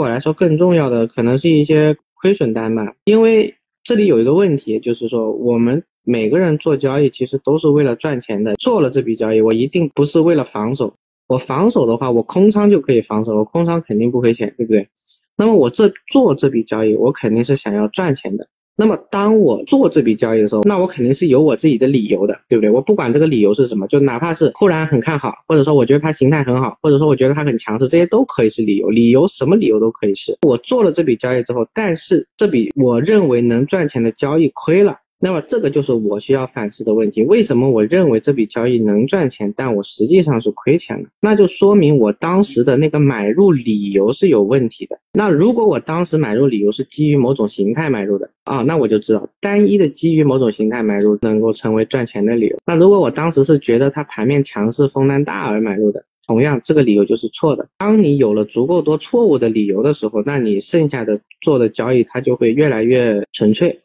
我来说更重要的可能是一些亏损单吧，因为这里有一个问题，就是说我们每个人做交易其实都是为了赚钱的，做了这笔交易，我一定不是为了防守。我防守的话，我空仓就可以防守，我空仓肯定不亏钱，对不对？那么我这做这笔交易，我肯定是想要赚钱的。那么当我做这笔交易的时候，那我肯定是有我自己的理由的，对不对？我不管这个理由是什么，就哪怕是突然很看好，或者说我觉得它形态很好，或者说我觉得它很强势，这些都可以是理由。理由什么理由都可以是。我做了这笔交易之后，但是这笔我认为能赚钱的交易亏了。那么这个就是我需要反思的问题，为什么我认为这笔交易能赚钱，但我实际上是亏钱了？那就说明我当时的那个买入理由是有问题的。那如果我当时买入理由是基于某种形态买入的啊，那我就知道单一的基于某种形态买入能够成为赚钱的理由。那如果我当时是觉得它盘面强势、风单大而买入的，同样这个理由就是错的。当你有了足够多错误的理由的时候，那你剩下的做的交易它就会越来越纯粹。